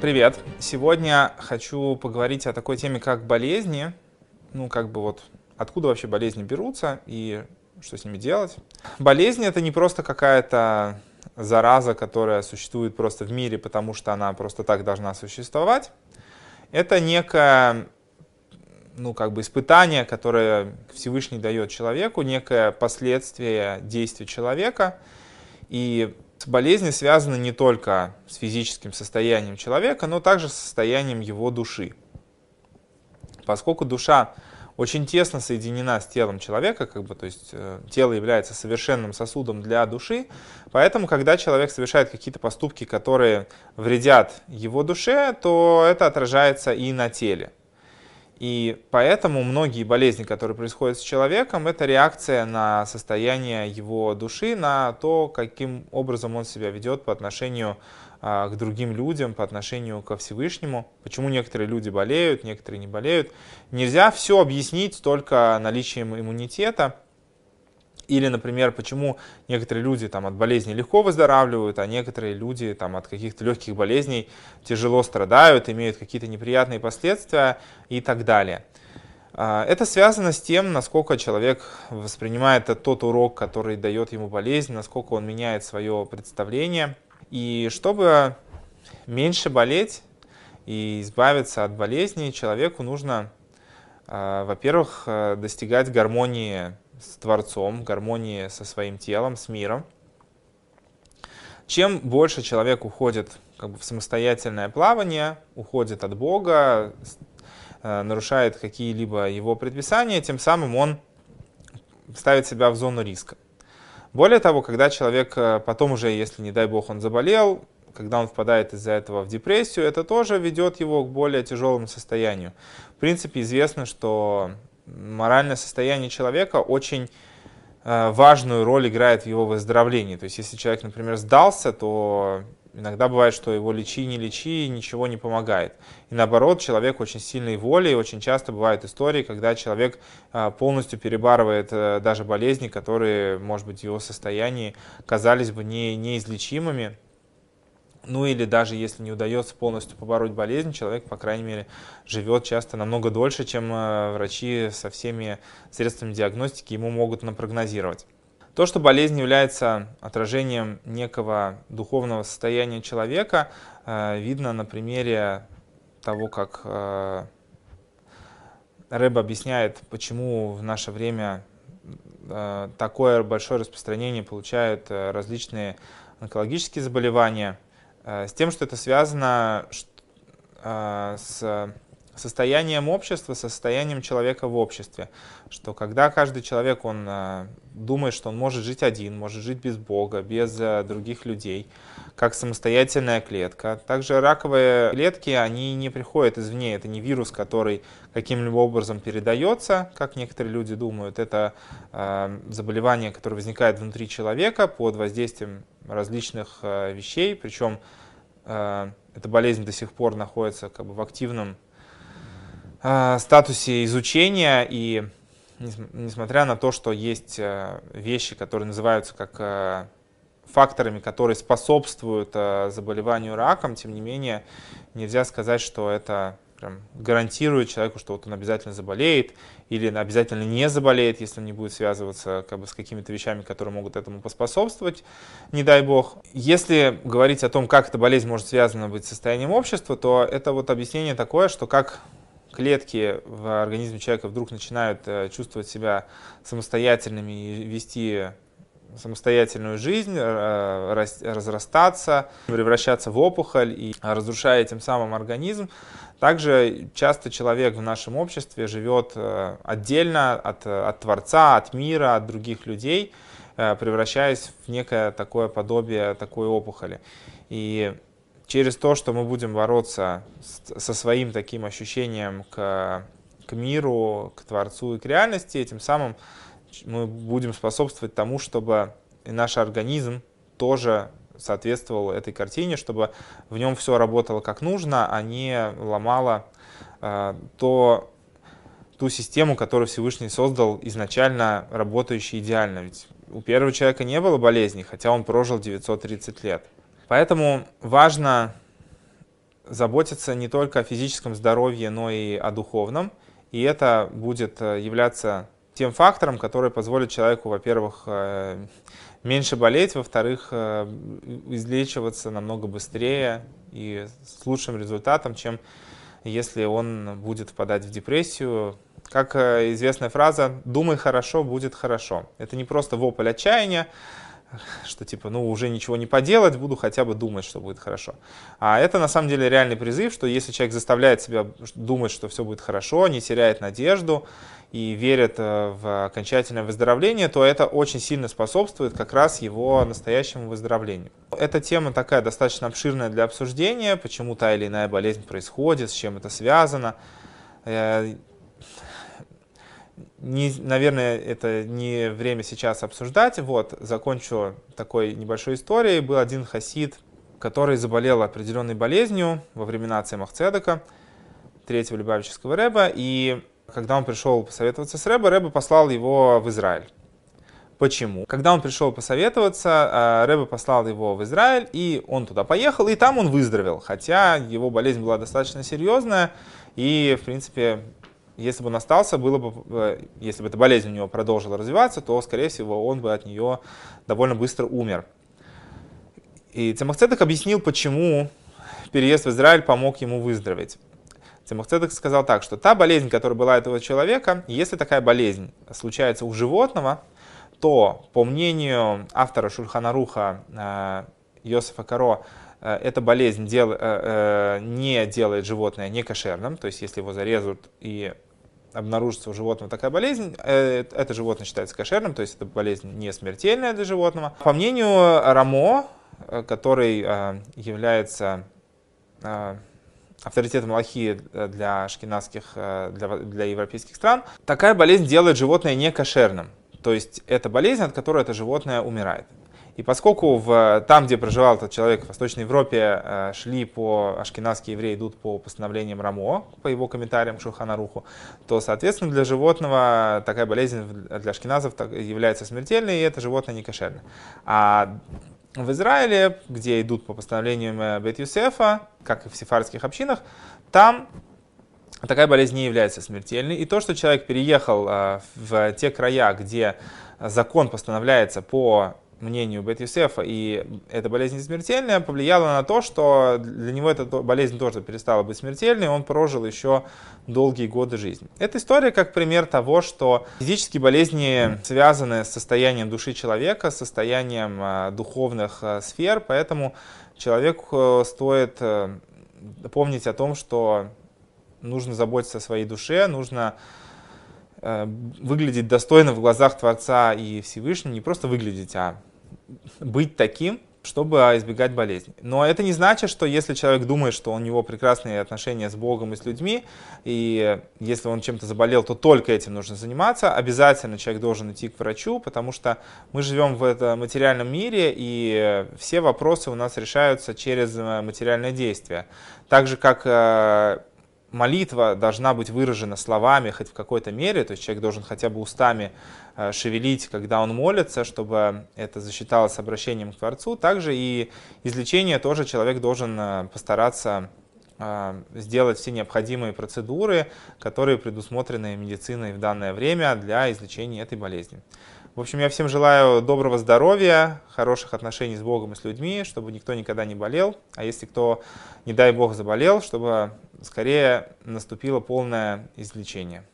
Привет! Сегодня хочу поговорить о такой теме, как болезни. Ну, как бы вот откуда вообще болезни берутся и что с ними делать. Болезнь это не просто какая-то зараза, которая существует просто в мире, потому что она просто так должна существовать. Это некое ну, как бы испытание, которое Всевышний дает человеку, некое последствие действий человека. И болезни связаны не только с физическим состоянием человека, но также с состоянием его души. Поскольку душа очень тесно соединена с телом человека, как бы, то есть э, тело является совершенным сосудом для души, поэтому, когда человек совершает какие-то поступки, которые вредят его душе, то это отражается и на теле. И поэтому многие болезни, которые происходят с человеком, это реакция на состояние его души, на то, каким образом он себя ведет по отношению а, к другим людям, по отношению ко Всевышнему. Почему некоторые люди болеют, некоторые не болеют. Нельзя все объяснить только наличием иммунитета. Или, например, почему некоторые люди там, от болезней легко выздоравливают, а некоторые люди там, от каких-то легких болезней тяжело страдают, имеют какие-то неприятные последствия и так далее. А, это связано с тем, насколько человек воспринимает тот урок, который дает ему болезнь, насколько он меняет свое представление. И чтобы меньше болеть и избавиться от болезней, человеку нужно, а, во-первых, э, достигать гармонии с Творцом, гармонии со своим телом, с миром. Чем больше человек уходит как бы, в самостоятельное плавание, уходит от Бога, э, нарушает какие-либо его предписания, тем самым он ставит себя в зону риска. Более того, когда человек э, потом уже, если не дай бог он заболел, когда он впадает из-за этого в депрессию, это тоже ведет его к более тяжелому состоянию. В принципе, известно, что моральное состояние человека очень э, важную роль играет в его выздоровлении. То есть, если человек, например, сдался, то иногда бывает, что его лечи, не лечи, ничего не помогает. И наоборот, человек очень сильной воли, и очень часто бывают истории, когда человек э, полностью перебарывает э, даже болезни, которые, может быть, в его состоянии казались бы не, неизлечимыми. Ну или даже если не удается полностью побороть болезнь, человек, по крайней мере, живет часто намного дольше, чем э, врачи со всеми средствами диагностики ему могут напрогнозировать. То, что болезнь является отражением некого духовного состояния человека, э, видно на примере того, как э, Рэб объясняет, почему в наше время такое большое распространение получают различные онкологические заболевания – с тем, что это связано э, с состоянием общества, со состоянием человека в обществе. Что когда каждый человек, он э, думает, что он может жить один, может жить без Бога, без других людей, как самостоятельная клетка. Также раковые клетки, они не приходят извне, это не вирус, который каким-либо образом передается, как некоторые люди думают. Это заболевание, которое возникает внутри человека под воздействием различных э, вещей, причем э, эта болезнь до сих пор находится как бы в активном э, статусе изучения, и несмотря на то, что есть вещи, которые называются как факторами, которые способствуют заболеванию раком, тем не менее нельзя сказать, что это прям гарантирует человеку, что вот он обязательно заболеет или обязательно не заболеет, если он не будет связываться как бы, с какими-то вещами, которые могут этому поспособствовать, не дай бог. Если говорить о том, как эта болезнь может связана быть с состоянием общества, то это вот объяснение такое, что как клетки в организме человека вдруг начинают э, чувствовать себя самостоятельными и вести самостоятельную жизнь, э, разрастаться, превращаться в опухоль и разрушая тем самым организм. Также часто человек в нашем обществе живет э, отдельно от, от Творца, от мира, от других людей, превращаясь в некое такое подобие такой опухоли. И через то, что мы будем бороться со своим таким ощущением к, к миру, к Творцу и к реальности, этим самым мы будем способствовать тому, чтобы и наш организм тоже соответствовал этой картине, чтобы в нем все работало как нужно, а не ломало э, то, ту систему, которую Всевышний создал изначально работающей идеально. Ведь у первого человека не было болезней, хотя он прожил 930 лет. Поэтому важно заботиться не только о физическом здоровье, но и о духовном. И это будет э, являться тем фактором, который позволит человеку, во-первых, э, меньше болеть, во-вторых, э, излечиваться намного быстрее и с лучшим результатом, чем если он будет впадать в депрессию. Как известная фраза «думай хорошо, будет хорошо». Это не просто вопль отчаяния, что типа, ну, уже ничего не поделать, буду хотя бы думать, что будет хорошо. А это на самом деле реальный призыв, что если человек заставляет себя думать, что все будет хорошо, не теряет надежду и верит э, в окончательное выздоровление, то это очень сильно способствует как раз его настоящему выздоровлению. Эта тема такая достаточно обширная для обсуждения, почему та или иная болезнь происходит, с чем это связано. Не, наверное, это не время сейчас обсуждать. Вот, закончу такой небольшой историей. Был один хасид, который заболел определенной болезнью во времена Цемах Цедека, третьего Любавического Рэба. И когда он пришел посоветоваться с Рэбе, Рэбе послал его в Израиль. Почему? Когда он пришел посоветоваться, а, Рэбе послал его в Израиль, и он туда поехал, и там он выздоровел. Хотя его болезнь была достаточно серьезная, и, в принципе, если бы он остался, было бы, э, если бы эта болезнь у него продолжила развиваться, то, скорее всего, он бы от нее довольно быстро умер. И Цемахцедек объяснил, почему переезд в Израиль помог ему выздороветь. Цемахцедек сказал так, что та болезнь, которая была этого человека, если такая болезнь случается у животного, то, по мнению автора Шульханаруха э, Йосифа Каро, э, эта болезнь дел, не делает животное некошерным, то есть если его зарезают и обнаружится у животного такая болезнь, э, это животное считается кошерным, то есть это болезнь не смертельная для животного. По мнению Рамо, э, который э, является авторитетом Аллахи для шкинадских, для, для европейских стран, такая болезнь делает животное не кошерным. То есть это болезнь, от которой это животное умирает. И поскольку в, там, где проживал этот человек в Восточной Европе, э, шли по, ашкенадские евреи идут по постановлениям Рамо, по его комментариям к Шуханаруху, то, соответственно, для животного такая болезнь для ашкеназов является смертельной, и это животное не кошерно. А в Израиле, где идут по постановлениям э, Бет Юсефа, как и в сефардских общинах, там такая болезнь не является смертельной. И то, что человек переехал э, в те края, где закон постановляется по мнению Бет Юсефа, и эта болезнь не смертельная, повлияла на то, что для него эта болезнь тоже перестала быть смертельной, и он прожил еще долгие годы жизни. Эта история как пример того, что физические болезни связаны с состоянием души человека, с состоянием а, духовных а, сфер, поэтому человеку стоит э, помнить о том, что нужно заботиться о своей душе, нужно э, выглядеть достойно в глазах Творца и Всевышнего, не просто выглядеть, а быть таким, чтобы избегать болезней. Но это не значит, что если человек думает, что у него прекрасные отношения с Богом и с людьми, и если он чем-то заболел, то только этим нужно заниматься, обязательно человек должен идти к врачу, потому что мы живем в этом материальном мире, и все вопросы у нас решаются через материальное действие. Так же, как э, молитва должна быть выражена словами хоть в какой-то мере, то есть человек должен хотя бы устами э, шевелить, когда он молится, чтобы это засчиталось обращением к Творцу. Также и излечение тоже человек должен э, постараться э, сделать все необходимые процедуры, которые предусмотрены медициной в данное время для излечения этой болезни. В общем, я всем желаю доброго здоровья, хороших отношений с Богом и с людьми, чтобы никто никогда не болел. А если кто, не дай Бог, заболел, чтобы скорее наступило полное излечение.